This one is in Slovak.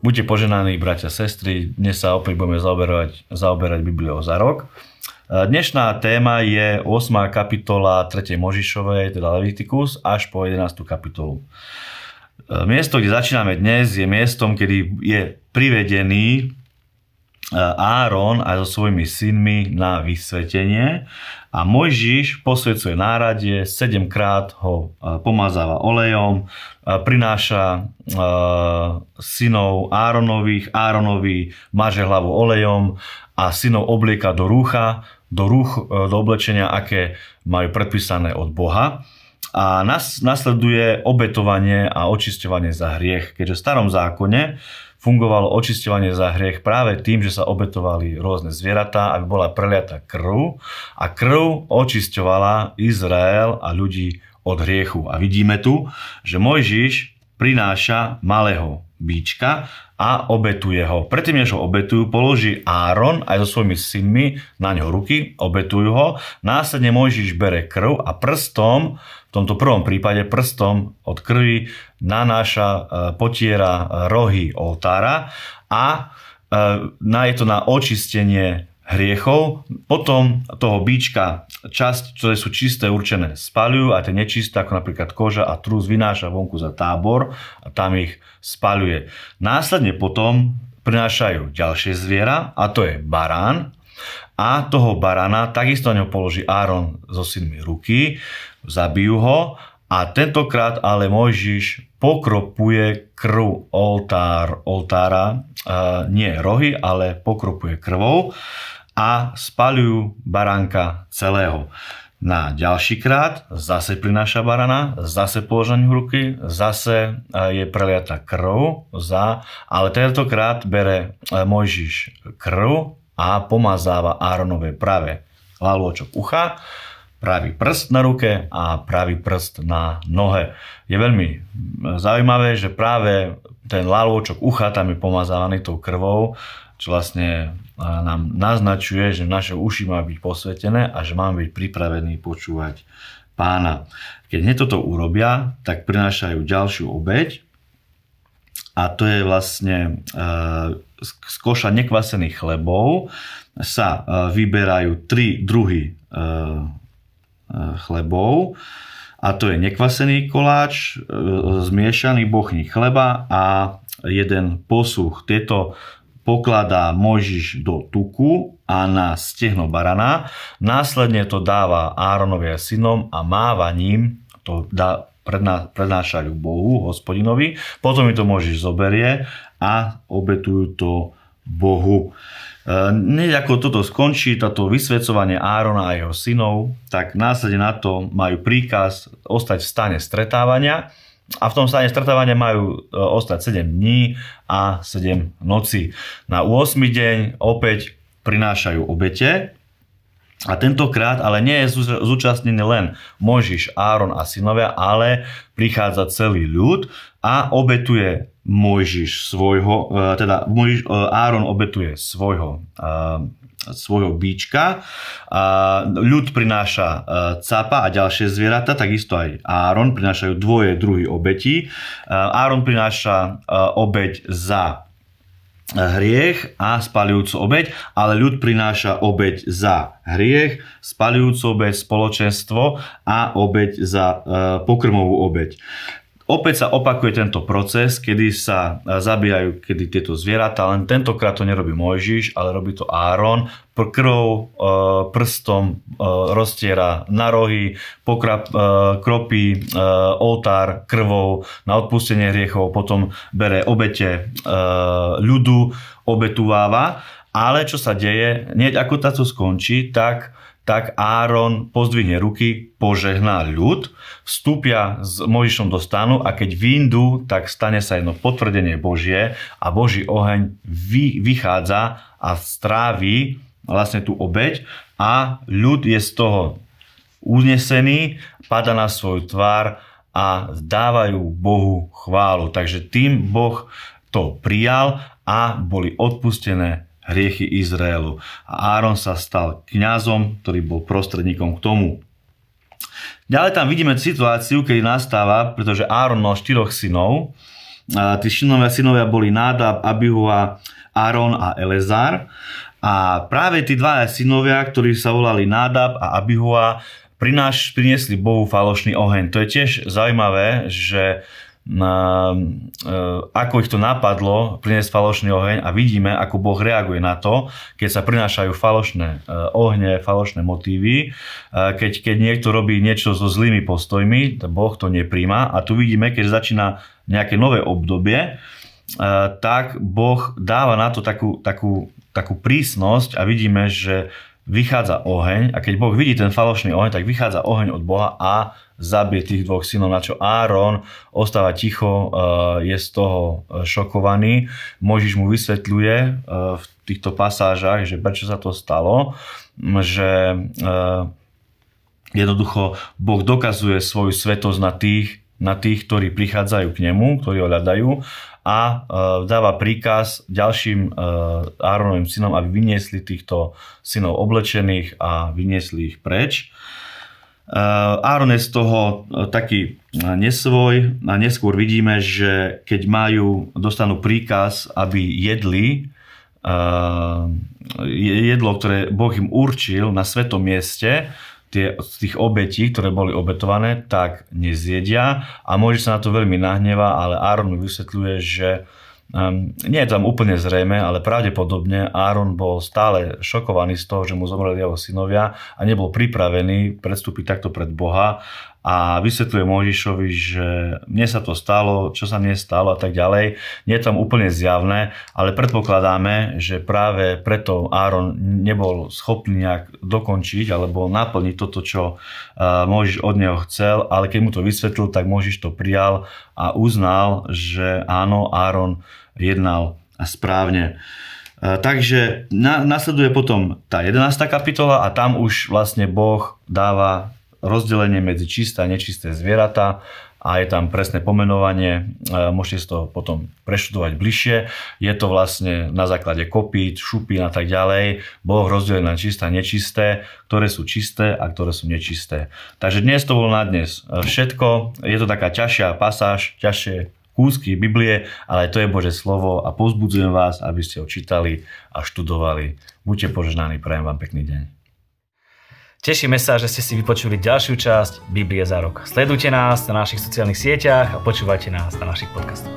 Buďte poženaní, bratia sestry. Dnes sa opäť budeme zaoberať, zaoberať Bibliou za rok. Dnešná téma je 8. kapitola 3. Možišovej, teda Leviticus, až po 11. kapitolu. Miesto, kde začíname dnes, je miestom, kedy je privedený Áron aj so svojimi synmi na vysvetenie a Mojžiš posvedcuje náradie, sedemkrát ho pomazáva olejom, prináša synov Áronových, Áronovi maže hlavu olejom a synov oblieka do rúcha, do rúch, e, do oblečenia, aké majú predpísané od Boha. A nas, nasleduje obetovanie a očisťovanie za hriech, keďže v starom zákone fungovalo očisťovanie za hriech práve tým, že sa obetovali rôzne zvieratá, aby bola preliata krv a krv očisťovala Izrael a ľudí od hriechu. A vidíme tu, že Mojžiš prináša malého bíčka a obetuje ho. Predtým, než ho obetujú, položí Áron aj so svojimi synmi na ňo ruky, obetujú ho. Následne Mojžiš bere krv a prstom, v tomto prvom prípade prstom od krvi nanáša, e, potiera rohy oltára a e, je to na očistenie hriechov. Potom toho bíčka časť, ktoré sú čisté, určené, spalujú a tie nečisté, ako napríklad koža a trus, vynáša vonku za tábor a tam ich spaluje. Následne potom prinášajú ďalšie zviera a to je barán a toho barana takisto ňo položí Áron so synmi ruky, zabijú ho a tentokrát ale Mojžiš pokropuje krv oltár, oltára, nie rohy, ale pokropuje krvou a spalujú baránka celého. Na ďalší krát zase prináša barana, zase položenie ruky, zase e, je preliata krv, za, ale tentokrát bere e, Mojžiš krv a pomazáva Áronové pravé lalôčok ucha, pravý prst na ruke a pravý prst na nohe. Je veľmi zaujímavé, že práve ten lalôčok ucha tam je pomazávaný tou krvou, čo vlastne nám naznačuje, že naše uši má byť posvetené a že máme byť pripravení počúvať pána. Keď hneď toto urobia, tak prinášajú ďalšiu obeď a to je vlastne e, z koša nekvasených chlebov sa e, vyberajú tri druhy e, chlebov a to je nekvasený koláč, zmiešaný bochní chleba a jeden posuch. Tieto pokladá Mojžiš do tuku a na stehno barana. Následne to dáva Áronovi a synom a máva ním, to dá, predná, prednášajú Bohu, hospodinovi. Potom mi to Mojžiš zoberie a obetujú to Bohu. E, ako toto skončí, toto vysvedcovanie Árona a jeho synov, tak následne na to majú príkaz ostať v stane stretávania a v tom stane stretávania majú e, ostať 7 dní a 7 noci. Na 8 deň opäť prinášajú obete a tentokrát ale nie je zúčastnený len Možiš, Áron a synovia, ale prichádza celý ľud a obetuje Mojžiš svojho, e, teda Mojžiš, e, Áron obetuje svojho svojho bíčka. Ľud prináša e, capa a ďalšie zvieratá, takisto aj Áron prinášajú dvoje druhy obetí. E, Áron prináša e, obeť za hriech a spalujúcu obeď, ale ľud prináša obeď za hriech, spalujúcu obeď, spoločenstvo a obeď za pokrmovú obeď. Opäť sa opakuje tento proces, kedy sa e, zabíjajú kedy tieto zvieratá, len tentokrát to nerobí Mojžiš, ale robí to Áron. Krvou, e, prstom e, roztiera na rohy, pokrap, kropí oltár krvou na odpustenie hriechov, potom bere obete ľudu, obetuváva. Ale čo sa deje, hneď ako táto skončí, tak tak Áron pozdvihne ruky, požehná ľud, vstúpia s Možišom do stanu a keď vyndú, tak stane sa jedno potvrdenie Božie a Boží oheň vy, vychádza a stráví vlastne tú obeď a ľud je z toho unesený, pada na svoju tvár a dávajú Bohu chválu. Takže tým Boh to prijal a boli odpustené hriechy Izraelu. A Áron sa stal kňazom, ktorý bol prostredníkom k tomu. Ďalej tam vidíme situáciu, kedy nastáva, pretože Áron mal štyroch synov tí synovia, synovia boli Nádab, Abihua, Áron a Elezar. A práve tí dva synovia, ktorí sa volali Nádab a Abihua, prináš, priniesli Bohu falošný oheň. To je tiež zaujímavé, že na, e, ako ich to napadlo priniesť falošný oheň a vidíme, ako Boh reaguje na to, keď sa prinášajú falošné e, ohne, falošné motívy. E, keď, keď niekto robí niečo so zlými postojmi, Boh to nepríjma a tu vidíme, keď začína nejaké nové obdobie, tak Boh dáva na to takú, takú, takú prísnosť a vidíme, že vychádza oheň a keď Boh vidí ten falošný oheň, tak vychádza oheň od Boha a zabije tých dvoch synov, na čo Áron ostáva ticho, eh, je z toho eh, šokovaný. Možiš mu vysvetľuje eh, v týchto pasážach, že prečo sa to stalo, že jednoducho Boh dokazuje svoju svetosť na tých, na tých, ktorí prichádzajú k nemu, ktorí ho hľadajú a dáva príkaz ďalším Áronovým synom, aby vyniesli týchto synov oblečených a vyniesli ich preč. Áron je z toho e, taký e, nesvoj a neskôr vidíme, že keď majú, dostanú príkaz, aby jedli e, jedlo, ktoré Boh im určil na svetom mieste, tie, z tých obetí, ktoré boli obetované, tak nezjedia. A môže sa na to veľmi nahneva, ale Áron vysvetľuje, že Um, nie je tam úplne zrejme, ale pravdepodobne Áron bol stále šokovaný z toho, že mu zomreli jeho synovia a nebol pripravený predstúpiť takto pred Boha a vysvetľuje Mojžišovi, že mne sa to stalo, čo sa mne stalo a tak ďalej. Nie je tam úplne zjavné, ale predpokladáme, že práve preto Áron nebol schopný nejak dokončiť alebo naplniť toto, čo Mojžiš od neho chcel, ale keď mu to vysvetlil, tak Mojžiš to prijal a uznal, že áno, Áron jednal správne. Takže nasleduje potom tá 11. kapitola a tam už vlastne Boh dáva rozdelenie medzi čisté a nečisté zvieratá a je tam presné pomenovanie, môžete si to potom preštudovať bližšie. Je to vlastne na základe kopít, šupín a tak ďalej. Boh rozdelil na čisté a nečisté, ktoré sú čisté a ktoré sú nečisté. Takže dnes to bolo na dnes všetko. Je to taká ťažšia pasáž, ťažšie kúsky Biblie, ale to je Bože slovo a pozbudzujem vás, aby ste ho čítali a študovali. Buďte požehnaní, prajem vám pekný deň. Tešíme sa, že ste si vypočuli ďalšiu časť Biblie za rok. Sledujte nás na našich sociálnych sieťach a počúvajte nás na našich podcastoch.